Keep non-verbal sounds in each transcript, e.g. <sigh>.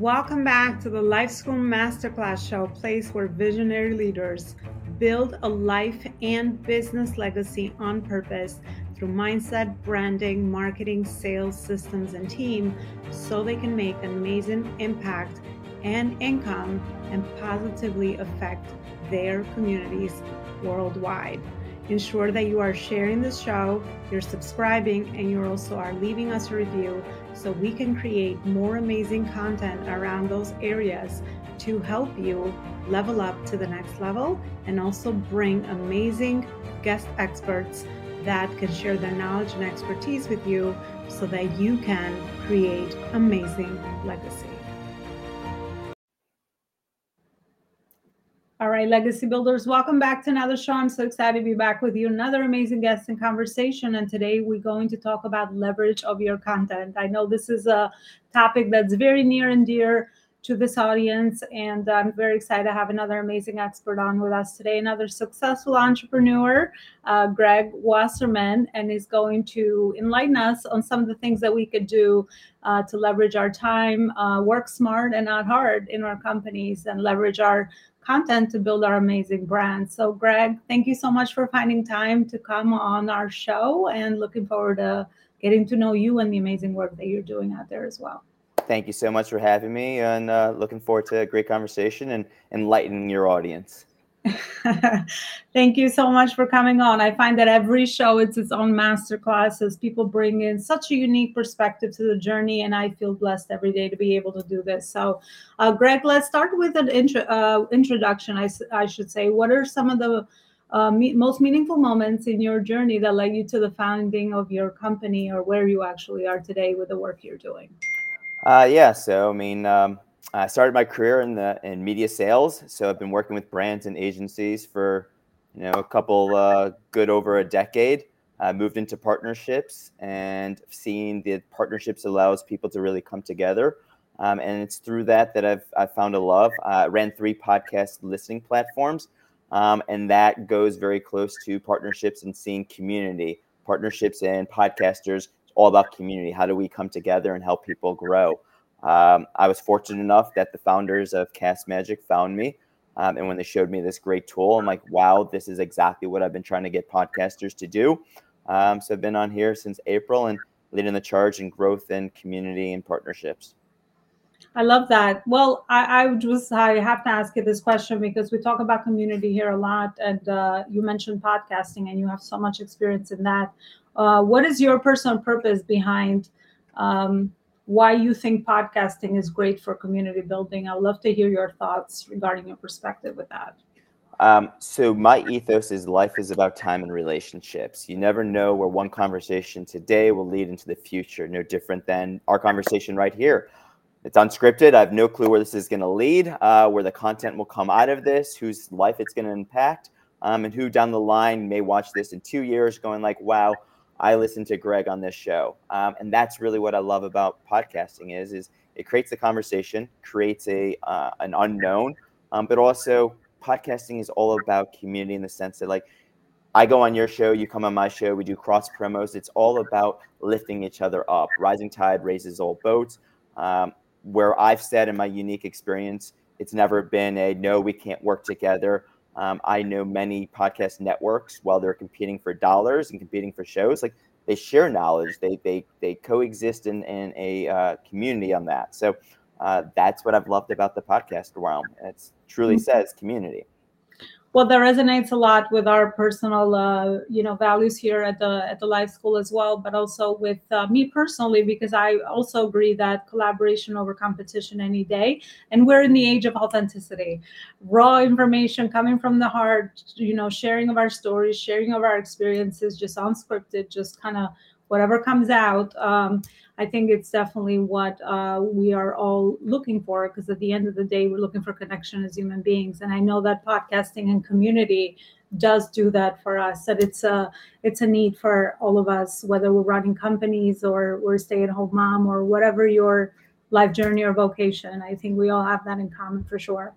Welcome back to the Life School Masterclass Show, place where visionary leaders build a life and business legacy on purpose through mindset, branding, marketing, sales, systems, and team so they can make an amazing impact and income and positively affect their communities worldwide. Ensure that you are sharing the show, you're subscribing, and you also are leaving us a review so we can create more amazing content around those areas to help you level up to the next level and also bring amazing guest experts that can share their knowledge and expertise with you so that you can create amazing legacy. All right, legacy builders, welcome back to another show. I'm so excited to be back with you. Another amazing guest and conversation. And today we're going to talk about leverage of your content. I know this is a topic that's very near and dear to this audience. And I'm very excited to have another amazing expert on with us today, another successful entrepreneur, uh, Greg Wasserman, and is going to enlighten us on some of the things that we could do uh, to leverage our time, uh, work smart and not hard in our companies, and leverage our content to build our amazing brand. So, Greg, thank you so much for finding time to come on our show and looking forward to getting to know you and the amazing work that you're doing out there as well. Thank you so much for having me and uh, looking forward to a great conversation and enlightening your audience. <laughs> Thank you so much for coming on. I find that every show it's its own master classes. People bring in such a unique perspective to the journey, and I feel blessed every day to be able to do this. So, uh, Greg, let's start with an intro, uh, introduction. I, I should say, what are some of the uh, me- most meaningful moments in your journey that led you to the founding of your company, or where you actually are today with the work you're doing? Uh, yeah, so I mean. Um I started my career in the in media sales, so I've been working with brands and agencies for you know a couple uh, good over a decade. I moved into partnerships and seeing the partnerships allows people to really come together. Um, and it's through that that I've, I've found a love. I ran three podcast listening platforms, um, and that goes very close to partnerships and seeing community. Partnerships and podcasters, it's all about community. How do we come together and help people grow? Um, I was fortunate enough that the founders of Cast Magic found me. Um, and when they showed me this great tool, I'm like, wow, this is exactly what I've been trying to get podcasters to do. Um, so I've been on here since April and leading the charge in growth and community and partnerships. I love that. Well, I, I just I have to ask you this question because we talk about community here a lot, and uh, you mentioned podcasting, and you have so much experience in that. Uh, what is your personal purpose behind um, why you think podcasting is great for community building. I'd love to hear your thoughts regarding your perspective with that. Um, so my ethos is life is about time and relationships. You never know where one conversation today will lead into the future. No different than our conversation right here. It's unscripted. I have no clue where this is going to lead, uh, where the content will come out of this, whose life it's going to impact, um, and who down the line may watch this in two years, going like, "Wow, I listen to Greg on this show, um, and that's really what I love about podcasting is is it creates a conversation, creates a uh, an unknown, um, but also podcasting is all about community in the sense that like I go on your show, you come on my show, we do cross promos. It's all about lifting each other up. Rising tide raises all boats. Um, where I've said in my unique experience, it's never been a no, we can't work together. Um, I know many podcast networks while they're competing for dollars and competing for shows, like they share knowledge, they they they coexist in in a uh, community on that. So uh, that's what I've loved about the podcast realm. It truly mm-hmm. says community well that resonates a lot with our personal uh, you know values here at the at the life school as well but also with uh, me personally because i also agree that collaboration over competition any day and we're in the age of authenticity. Raw information coming from the heart you know sharing of our stories sharing of our experiences just unscripted just kind of whatever comes out um, I think it's definitely what uh, we are all looking for because at the end of the day, we're looking for connection as human beings. And I know that podcasting and community does do that for us. That it's a it's a need for all of us, whether we're running companies or we're stay-at-home mom or whatever your life journey or vocation. I think we all have that in common for sure.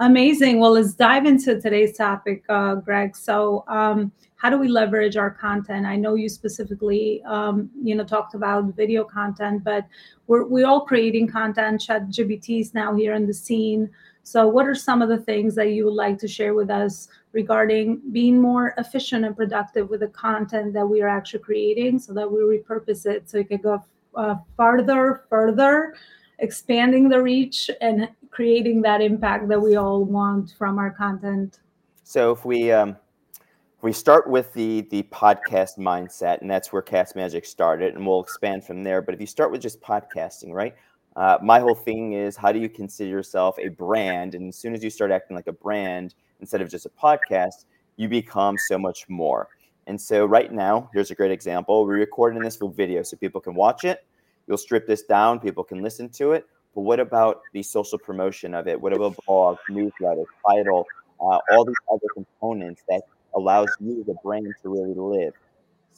Amazing. Well, let's dive into today's topic, uh, Greg. So, um, how do we leverage our content? I know you specifically, um, you know, talked about video content, but we're we're all creating content. ChatGPT's now here in the scene. So, what are some of the things that you would like to share with us regarding being more efficient and productive with the content that we are actually creating, so that we repurpose it so it can go uh, farther, further, expanding the reach and creating that impact that we all want from our content. So if we um, if we start with the the podcast mindset, and that's where Cast Magic started, and we'll expand from there. But if you start with just podcasting, right? Uh, my whole thing is how do you consider yourself a brand? And as soon as you start acting like a brand instead of just a podcast, you become so much more. And so right now, here's a great example. We're recording this for video so people can watch it. You'll strip this down, people can listen to it. But what about the social promotion of it? What about blog, newsletter, title, uh, all these other components that allows you as a brand to really live?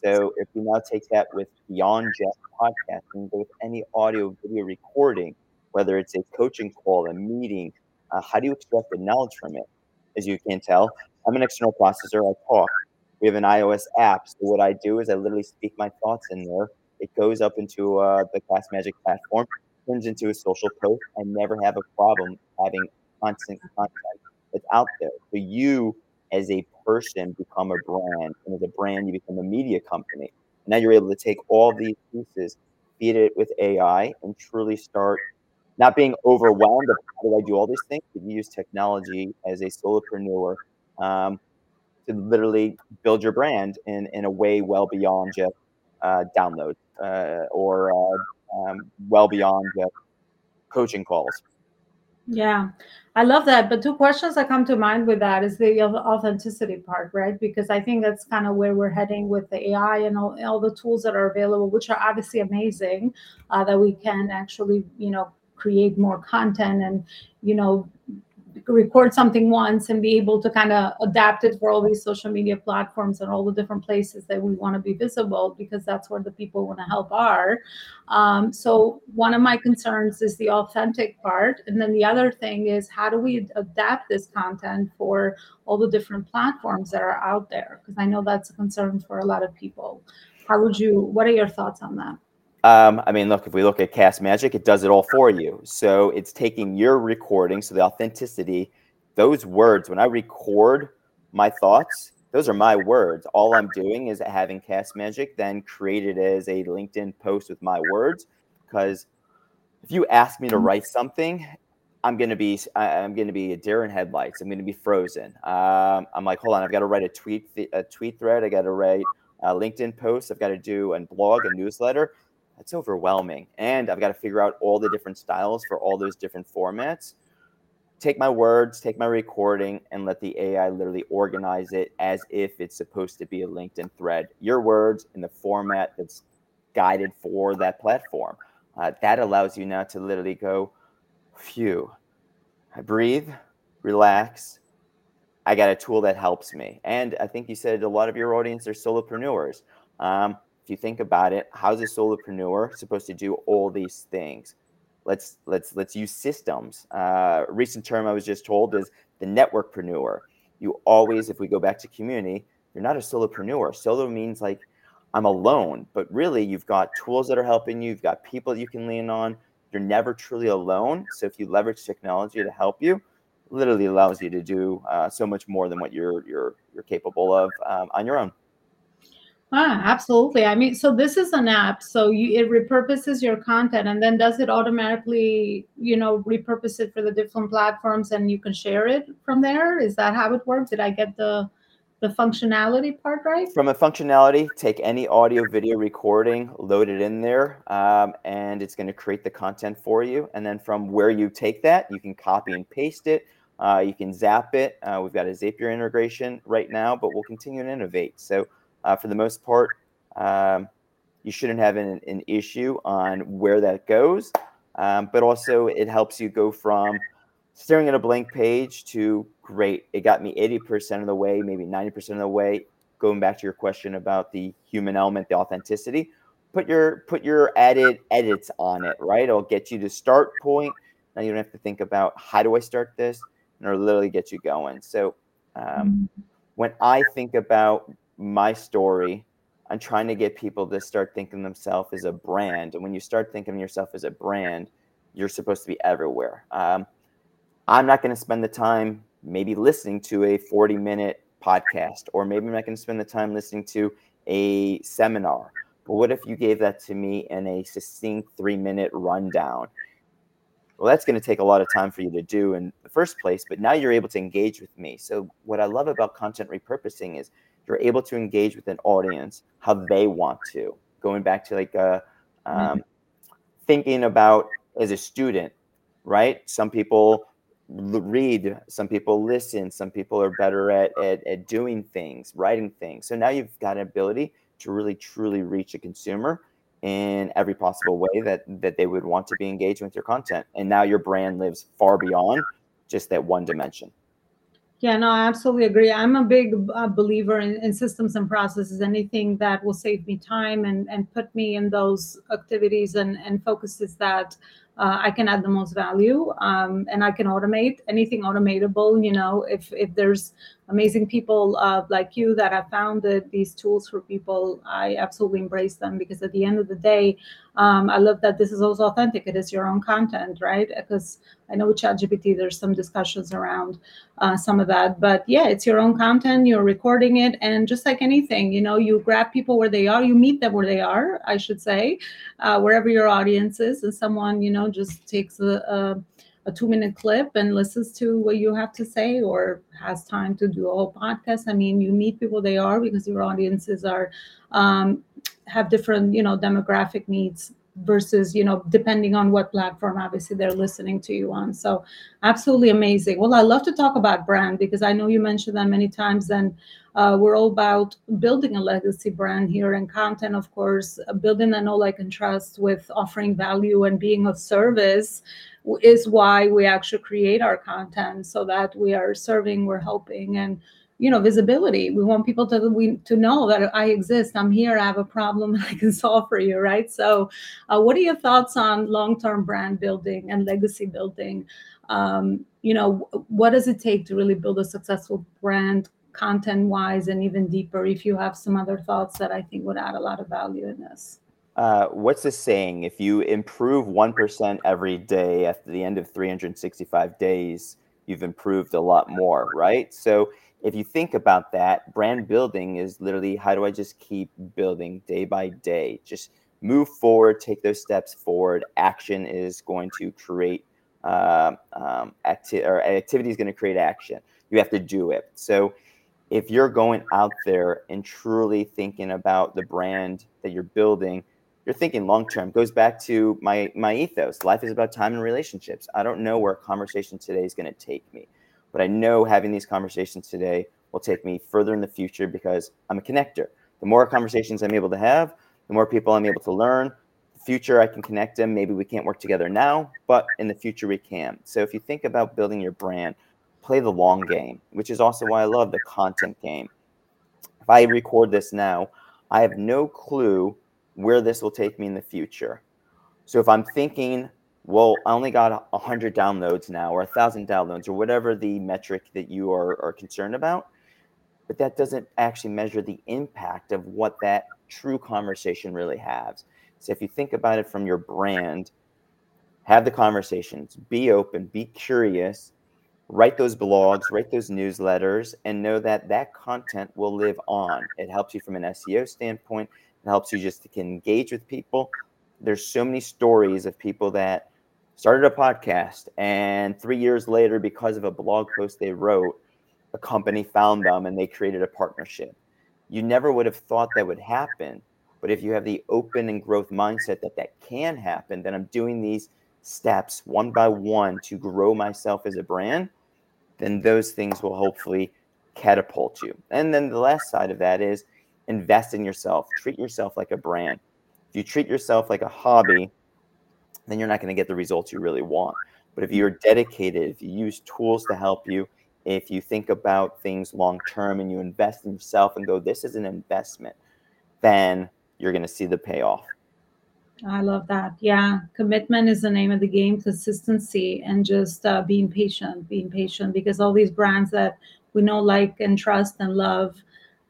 So if you now take that with beyond just podcasting, but with any audio video recording, whether it's a coaching call, a meeting, uh, how do you extract the knowledge from it? As you can tell, I'm an external processor. I talk. We have an iOS app. So what I do is I literally speak my thoughts in there. It goes up into uh, the Cast Magic platform turns into a social post, I never have a problem having constant content that's out there. So you, as a person, become a brand, and as a brand, you become a media company. Now you're able to take all these pieces, feed it with AI, and truly start not being overwhelmed of how do I do all these things, but you use technology as a solopreneur um, to literally build your brand in, in a way well beyond just uh, download uh, or uh, um, well beyond coaching calls. Yeah, I love that. But two questions that come to mind with that is the authenticity part, right? Because I think that's kind of where we're heading with the AI and all, all the tools that are available, which are obviously amazing, uh, that we can actually, you know, create more content and, you know, record something once and be able to kind of adapt it for all these social media platforms and all the different places that we want to be visible because that's where the people want to help are. Um, so one of my concerns is the authentic part, and then the other thing is how do we adapt this content for all the different platforms that are out there? Because I know that's a concern for a lot of people. How would you? What are your thoughts on that? Um, I mean, look, if we look at Cast Magic, it does it all for you. So it's taking your recording, so the authenticity, those words, when I record my thoughts, those are my words. All I'm doing is having Cast Magic then create it as a LinkedIn post with my words. Because if you ask me to write something, I'm gonna be I'm gonna be a deer in headlights. I'm gonna be frozen. Um, I'm like, hold on, I've got to write a tweet a tweet thread. I got to write a LinkedIn post. I've got to do a blog, a newsletter that's overwhelming. And I've got to figure out all the different styles for all those different formats. Take my words, take my recording, and let the AI literally organize it as if it's supposed to be a LinkedIn thread. Your words in the format that's guided for that platform. Uh, that allows you now to literally go, phew, I breathe, relax. I got a tool that helps me. And I think you said a lot of your audience are solopreneurs. Um, if you think about it, how's a solopreneur supposed to do all these things? Let's let's let's use systems. Uh, recent term I was just told is the networkpreneur. You always, if we go back to community, you're not a solopreneur. Solo means like I'm alone, but really you've got tools that are helping you. You've got people you can lean on. You're never truly alone. So if you leverage technology to help you, literally allows you to do uh, so much more than what you're you're you're capable of um, on your own. Ah, absolutely. I mean, so this is an app, so you it repurposes your content, and then does it automatically, you know, repurpose it for the different platforms, and you can share it from there? Is that how it works? Did I get the the functionality part right? From a functionality, take any audio video recording, load it in there, um, and it's going to create the content for you. And then from where you take that, you can copy and paste it. Uh, you can zap it. Uh, we've got a Zapier integration right now, but we'll continue to innovate. So uh, for the most part, um, you shouldn't have an, an, issue on where that goes. Um, but also, it helps you go from staring at a blank page to great. It got me 80% of the way, maybe 90% of the way. Going back to your question about the human element, the authenticity, put your put your added edits on it, right? It'll get you to start point. Now you don't have to think about how do I start this. and it'll literally get you going. So um, mm-hmm. when I think about my story, I'm trying to get people to start thinking themselves as a brand. And when you start thinking of yourself as a brand, you're supposed to be everywhere. Um, I'm not going to spend the time maybe listening to a 40 minute podcast, or maybe I'm not going to spend the time listening to a seminar. But what if you gave that to me in a succinct three minute rundown? Well, that's going to take a lot of time for you to do in the first place, but now you're able to engage with me. So, what I love about content repurposing is you're able to engage with an audience how they want to. Going back to like uh, um, mm-hmm. thinking about as a student, right? Some people read, some people listen, some people are better at, at, at doing things, writing things. So now you've got an ability to really truly reach a consumer in every possible way that that they would want to be engaged with your content. And now your brand lives far beyond just that one dimension. Yeah, no, I absolutely agree. I'm a big uh, believer in, in, systems and processes. Anything that will save me time and, and put me in those activities and, and focuses that uh, I can add the most value um, and I can automate anything automatable. You know, if if there's amazing people uh, like you that have founded these tools for people, I absolutely embrace them because at the end of the day, um, I love that this is also authentic. It is your own content, right? Because I know with ChatGPT, there's some discussions around uh, some of that, but yeah, it's your own content. You're recording it, and just like anything, you know, you grab people where they are, you meet them where they are, I should say, uh, wherever your audience is, and someone, you know, just takes a, a a two minute clip and listens to what you have to say or has time to do a whole podcast. I mean you meet people they are because your audiences are um, have different you know demographic needs versus you know depending on what platform obviously they're listening to you on. So absolutely amazing. Well i love to talk about brand because i know you mentioned that many times and uh, we're all about building a legacy brand here and content of course building that know like and trust with offering value and being of service is why we actually create our content so that we are serving we're helping and you know visibility. We want people to we to know that i exist i'm here i have a problem <laughs> i can solve for you right? So uh, what are your thoughts on long-term brand building and legacy building? Um, you know what does it take to really build a successful brand content wise and even deeper if you have some other thoughts that i think would add a lot of value in this uh, what's the saying? If you improve 1% every day at the end of 365 days, you've improved a lot more, right? So if you think about that, brand building is literally how do I just keep building day by day? Just move forward, take those steps forward. Action is going to create uh, um, acti- or activity is going to create action. You have to do it. So if you're going out there and truly thinking about the brand that you're building, you're thinking long term. Goes back to my my ethos. Life is about time and relationships. I don't know where a conversation today is going to take me but i know having these conversations today will take me further in the future because i'm a connector. The more conversations i'm able to have the more people i'm able to learn the future i can connect them. Maybe we can't work together now but in the future we can. So if you think about building your brand play the long game which is also why i love the content game if i record this now i have no clue where this will take me in the future. So if I'm thinking, well, I only got 100 downloads now or 1,000 downloads or whatever the metric that you are, are concerned about, but that doesn't actually measure the impact of what that true conversation really has. So if you think about it from your brand, have the conversations, be open, be curious, write those blogs, write those newsletters, and know that that content will live on. It helps you from an SEO standpoint. It helps you just to engage with people. There's so many stories of people that started a podcast and three years later, because of a blog post they wrote, a company found them and they created a partnership. You never would have thought that would happen. But if you have the open and growth mindset that that can happen, then I'm doing these steps one by one to grow myself as a brand, then those things will hopefully catapult you. And then the last side of that is invest in yourself, treat yourself like a brand. If you treat yourself like a hobby, then you're not going to get the results you really want. But if you're dedicated, if you use tools to help you, if you think about things long term and you invest in yourself and go, this is an investment, then you're going to see the payoff. I love that. Yeah, commitment is the name of the game. Consistency and just uh, being patient, being patient, because all these brands that we know, like, and trust and love,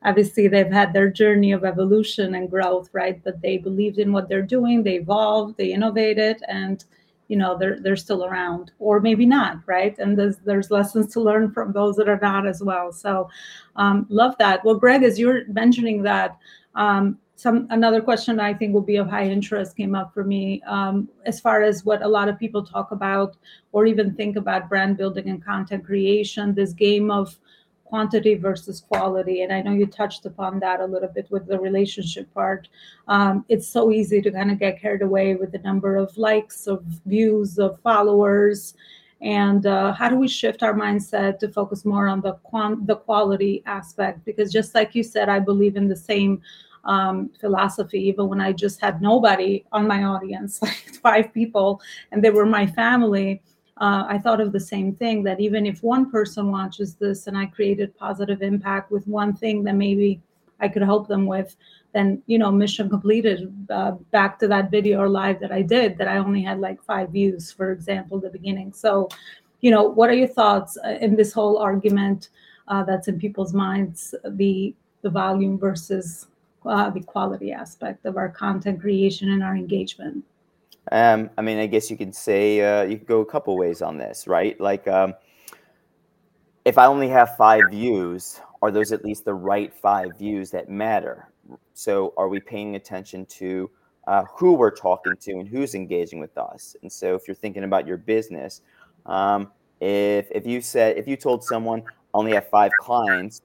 obviously they've had their journey of evolution and growth, right? But they believed in what they're doing, they evolved, they innovated, and you know they're they're still around, or maybe not, right? And there's there's lessons to learn from those that are not as well. So, um, love that. Well, Greg, as you're mentioning that. Um, some another question I think will be of high interest came up for me um, as far as what a lot of people talk about or even think about brand building and content creation. This game of quantity versus quality, and I know you touched upon that a little bit with the relationship part. Um, it's so easy to kind of get carried away with the number of likes, of views, of followers. And uh, how do we shift our mindset to focus more on the quant- the quality aspect? Because just like you said, I believe in the same um, philosophy, even when I just had nobody on my audience, <laughs> like five people, and they were my family. Uh, I thought of the same thing that even if one person watches this and I created positive impact with one thing that maybe I could help them with, then you know, mission completed. Uh, back to that video or live that I did, that I only had like five views, for example, the beginning. So, you know, what are your thoughts uh, in this whole argument uh, that's in people's minds, the the volume versus uh, the quality aspect of our content creation and our engagement? Um, I mean, I guess you could say uh, you could go a couple ways on this, right? Like, um, if I only have five views, are those at least the right five views that matter? So, are we paying attention to uh, who we're talking to and who's engaging with us? And so, if you're thinking about your business, um, if if you said if you told someone I only have five clients,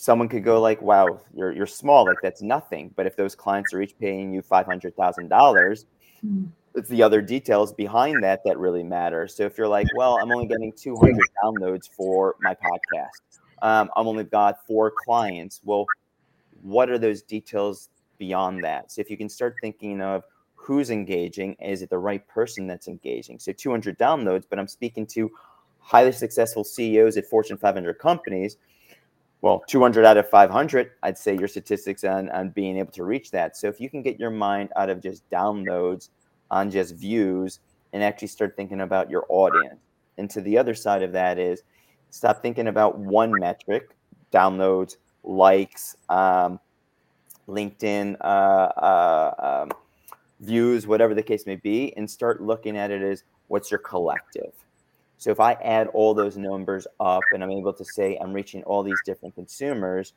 someone could go like, "Wow, you're you're small. Like that's nothing." But if those clients are each paying you five hundred thousand dollars, hmm. it's the other details behind that that really matter. So if you're like, "Well, I'm only getting two hundred downloads for my podcast. Um, I'm only got four clients." Well, what are those details beyond that? So if you can start thinking of who's engaging, is it the right person that's engaging? So 200 downloads, but I'm speaking to highly successful CEOs at Fortune 500 companies well, 200 out of 500, I'd say your statistics on, on being able to reach that. So if you can get your mind out of just downloads on just views and actually start thinking about your audience. And to the other side of that is stop thinking about one metric, downloads, likes, um, LinkedIn uh, uh, um, views, whatever the case may be, and start looking at it as what's your collective so if I add all those numbers up and I'm able to say I'm reaching all these different consumers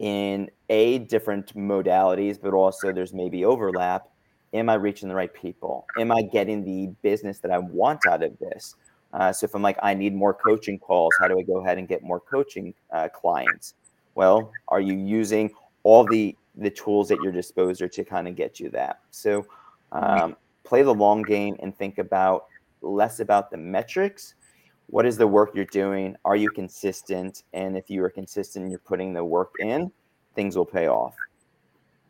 in a different modalities, but also there's maybe overlap, am I reaching the right people? Am I getting the business that I want out of this? Uh, so if I'm like, I need more coaching calls, how do I go ahead and get more coaching uh, clients? Well, are you using all the the tools at your disposal to kind of get you that? So um, play the long game and think about less about the metrics. What is the work you're doing? Are you consistent? And if you are consistent and you're putting the work in, things will pay off.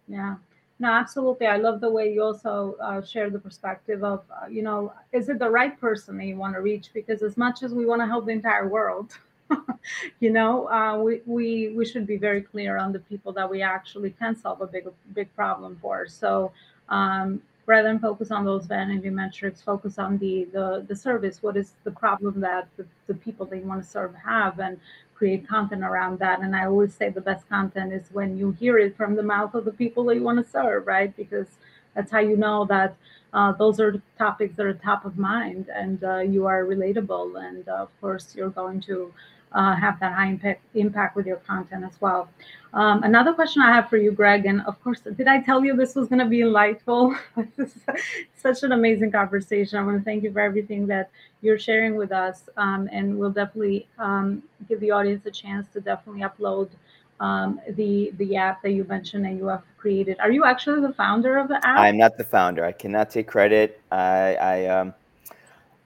Yeah. No, absolutely. I love the way you also uh, share the perspective of, uh, you know, is it the right person that you want to reach? Because as much as we want to help the entire world, <laughs> you know, uh, we, we we should be very clear on the people that we actually can solve a big big problem for. So um, rather than focus on those vanity metrics, focus on the the, the service. What is the problem that the, the people you want to serve have and create content around that. And I always say the best content is when you hear it from the mouth of the people that you want to serve, right? Because that's how you know that uh, those are topics that are top of mind and uh, you are relatable. And uh, of course, you're going to uh, have that high impact, impact with your content as well. Um, another question I have for you, Greg, and of course, did I tell you this was going to be delightful? <laughs> such an amazing conversation. I want to thank you for everything that you're sharing with us, um, and we'll definitely um, give the audience a chance to definitely upload um, the the app that you mentioned and you have created. Are you actually the founder of the app? I'm not the founder. I cannot take credit. I, I um,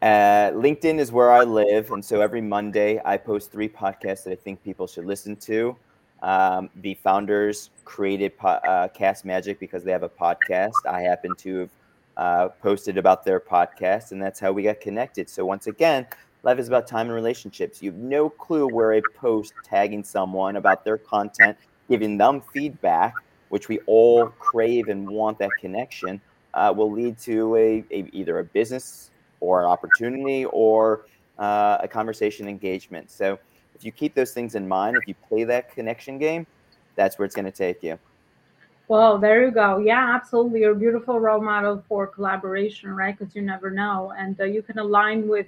uh, LinkedIn is where I live, and so every Monday I post three podcasts that I think people should listen to. Um, the founders created po- uh, Cast Magic because they have a podcast. I happen to have uh, posted about their podcast, and that's how we got connected. So once again, life is about time and relationships. You have no clue where a post tagging someone about their content, giving them feedback, which we all crave and want that connection uh, will lead to a, a, either a business or an opportunity or uh, a conversation engagement. So if you keep those things in mind, if you play that connection game, that's where it's going to take you. Well, there you go. Yeah, absolutely. You're a beautiful role model for collaboration, right? Because you never know. And uh, you can align with,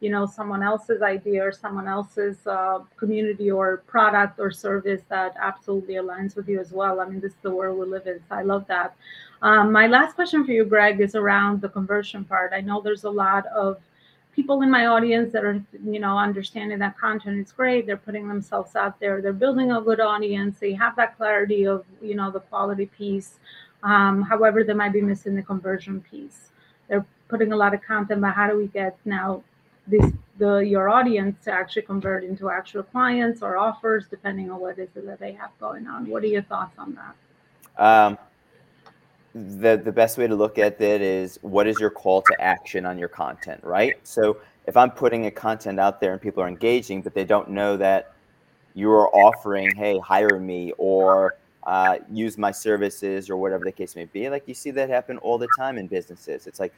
you know, someone else's idea or someone else's uh, community or product or service that absolutely aligns with you as well. I mean, this is the world we live in. So I love that. Um, my last question for you, Greg, is around the conversion part. I know there's a lot of people in my audience that are you know understanding that content is great they're putting themselves out there they're building a good audience they have that clarity of you know the quality piece um, however they might be missing the conversion piece they're putting a lot of content but how do we get now this the your audience to actually convert into actual clients or offers depending on what it is that they have going on what are your thoughts on that um, the the best way to look at that is what is your call to action on your content, right? So if I'm putting a content out there and people are engaging, but they don't know that you are offering, hey, hire me or uh, use my services or whatever the case may be. Like you see that happen all the time in businesses. It's like,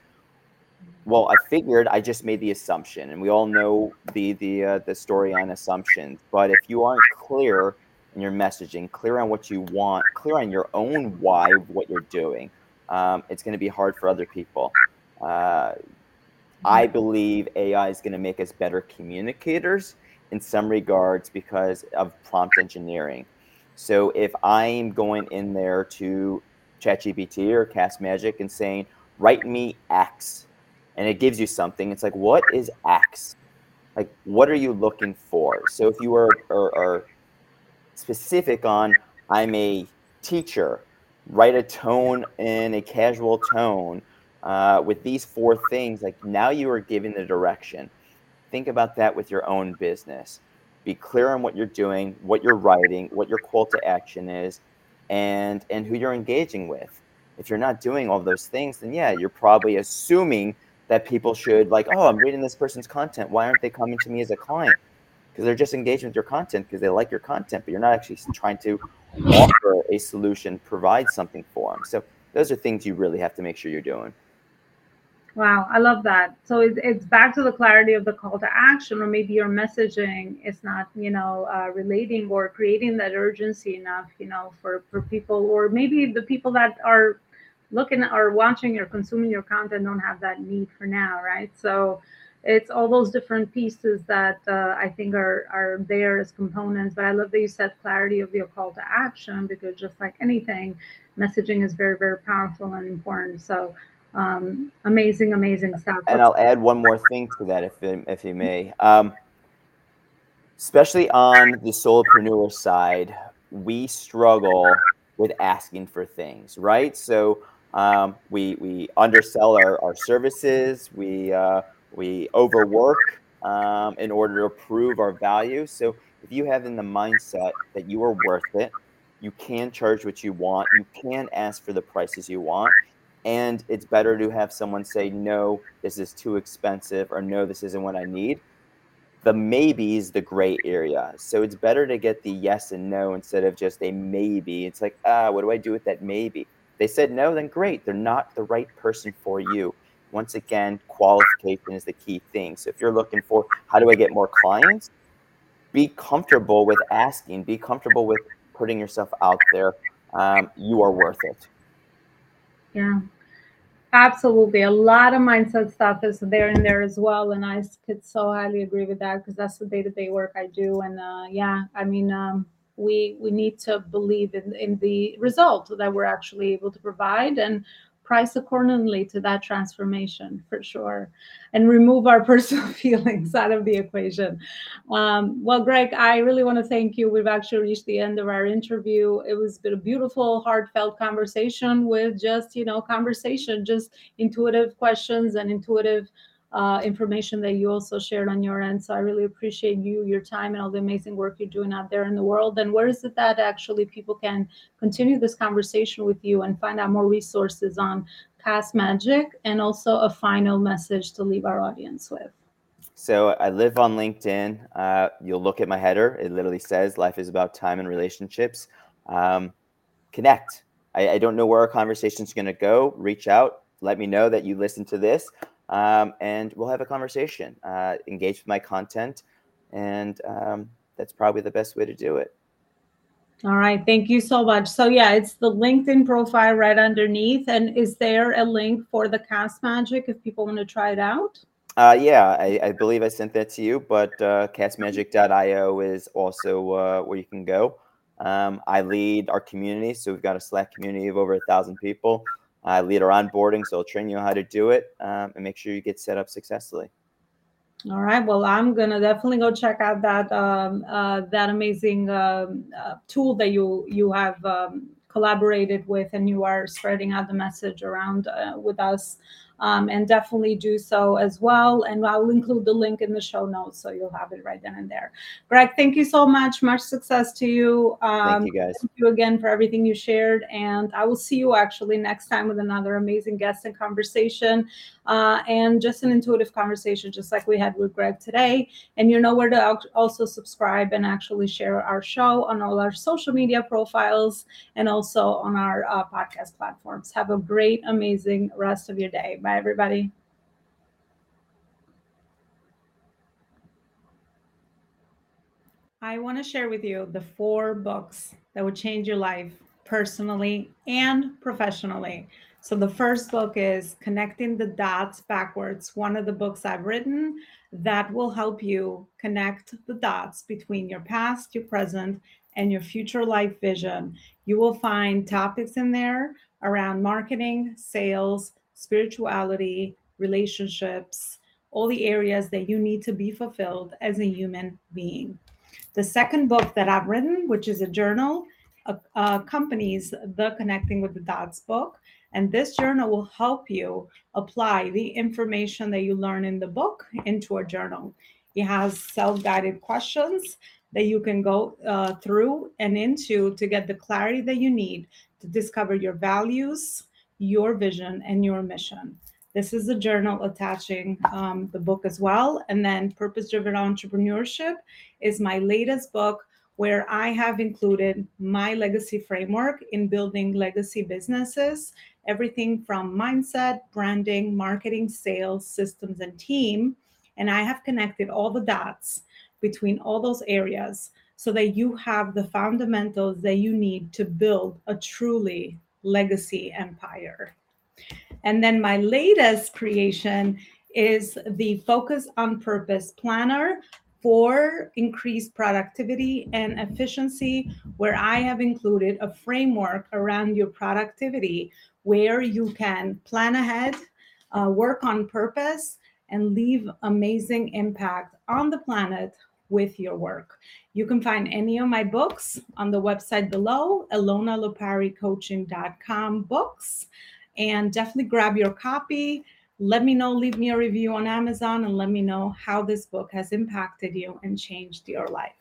well, I figured I just made the assumption, and we all know the the uh, the story on assumptions. But if you aren't clear in your messaging, clear on what you want, clear on your own why, what you're doing, um, it's going to be hard for other people. Uh, I believe AI is going to make us better communicators in some regards because of prompt engineering. So if I'm going in there to ChatGPT or Cast Magic and saying, write me X, and it gives you something, it's like, what is X? Like, what are you looking for? So if you are, are, specific on I'm a teacher, write a tone in a casual tone uh, with these four things. Like now you are giving the direction. Think about that with your own business. Be clear on what you're doing, what you're writing, what your call to action is, and and who you're engaging with. If you're not doing all those things, then yeah, you're probably assuming that people should like, oh, I'm reading this person's content. Why aren't they coming to me as a client? because they're just engaged with your content because they like your content, but you're not actually trying to offer a solution, provide something for them. So those are things you really have to make sure you're doing. Wow, I love that. So it's, it's back to the clarity of the call to action, or maybe your messaging is not, you know, uh, relating or creating that urgency enough, you know, for for people, or maybe the people that are looking or watching or consuming your content don't have that need for now, right? So it's all those different pieces that uh, I think are are there as components. But I love that you said clarity of your call to action because just like anything, messaging is very very powerful and important. So um, amazing, amazing stuff. And I'll add one more thing to that, if if you may. Um, especially on the solopreneur side, we struggle with asking for things, right? So um, we we undersell our, our services. We uh, we overwork um, in order to prove our value. So if you have in the mindset that you are worth it, you can charge what you want, you can ask for the prices you want, and it's better to have someone say, no, this is too expensive, or no, this isn't what I need. The maybe is the gray area. So it's better to get the yes and no instead of just a maybe. It's like, ah, what do I do with that maybe? They said no, then great. They're not the right person for you once again, qualification is the key thing. So if you're looking for how do I get more clients, be comfortable with asking, be comfortable with putting yourself out there. Um, you are worth it. Yeah, absolutely. A lot of mindset stuff is there in there as well. And I could so highly agree with that because that's the day to day work I do. And uh, yeah, I mean, um, we we need to believe in, in the result that we're actually able to provide and price accordingly to that transformation for sure and remove our <laughs> personal feelings out of the equation. Um, well greg i really want to thank you. We've actually reached the end of our interview. It was a beautiful heartfelt conversation with just you know conversation just intuitive questions and intuitive uh, information that you also shared on your end. So I really appreciate you, your time, and all the amazing work you're doing out there in the world. And where is it that actually people can continue this conversation with you and find out more resources on Cast Magic and also a final message to leave our audience with? So I live on LinkedIn. Uh, you'll look at my header. It literally says life is about time and relationships. Um, connect. I, I don't know where our conversation is going to go. Reach out let me know that you listen to this, um, and we'll have a conversation. Uh, engage with my content, and um, that's probably the best way to do it. All right, thank you so much. So yeah, it's the LinkedIn profile right underneath. And is there a link for the Cast Magic if people want to try it out? Uh, yeah, I, I, believe I sent that to you, but uh, castmagic.io is also uh, where you can go. Um, I lead our community, so we've got a Slack community of over a thousand people. I lead our onboarding, so I'll train you how to do it um, and make sure you get set up successfully. All right. Well, I'm gonna definitely go check out that um, uh, that amazing um, uh, tool that you you have um, collaborated with, and you are spreading out the message around uh, with us um, and definitely do so as well. And I'll include the link in the show notes so you'll have it right then and there. Greg, thank you so much. Much success to you. Um, thank you guys. Thank you again for everything you shared. And I will see you actually next time with another amazing guest and conversation uh, and just an intuitive conversation, just like we had with Greg today. And you know where to also subscribe and actually share our show on all our social media profiles and also on our uh, podcast platforms. Have a great, amazing rest of your day. Bye. Bye, everybody. I want to share with you the four books that would change your life personally and professionally. So, the first book is Connecting the Dots Backwards, one of the books I've written that will help you connect the dots between your past, your present, and your future life vision. You will find topics in there around marketing, sales, spirituality, relationships, all the areas that you need to be fulfilled as a human being. The second book that I've written, which is a journal, uh, accompanies the Connecting with the Dots book. And this journal will help you apply the information that you learn in the book into a journal. It has self guided questions that you can go uh, through and into to get the clarity that you need to discover your values, your vision and your mission. This is a journal attaching um, the book as well. And then Purpose Driven Entrepreneurship is my latest book where I have included my legacy framework in building legacy businesses, everything from mindset, branding, marketing, sales, systems, and team. And I have connected all the dots between all those areas so that you have the fundamentals that you need to build a truly legacy empire. And then my latest creation is the Focus on Purpose Planner for increased productivity and efficiency, where I have included a framework around your productivity where you can plan ahead, uh, work on purpose, and leave amazing impact on the planet with your work. You can find any of my books on the website below, elonaloparicoaching.com books. And definitely grab your copy. Let me know, leave me a review on Amazon, and let me know how this book has impacted you and changed your life.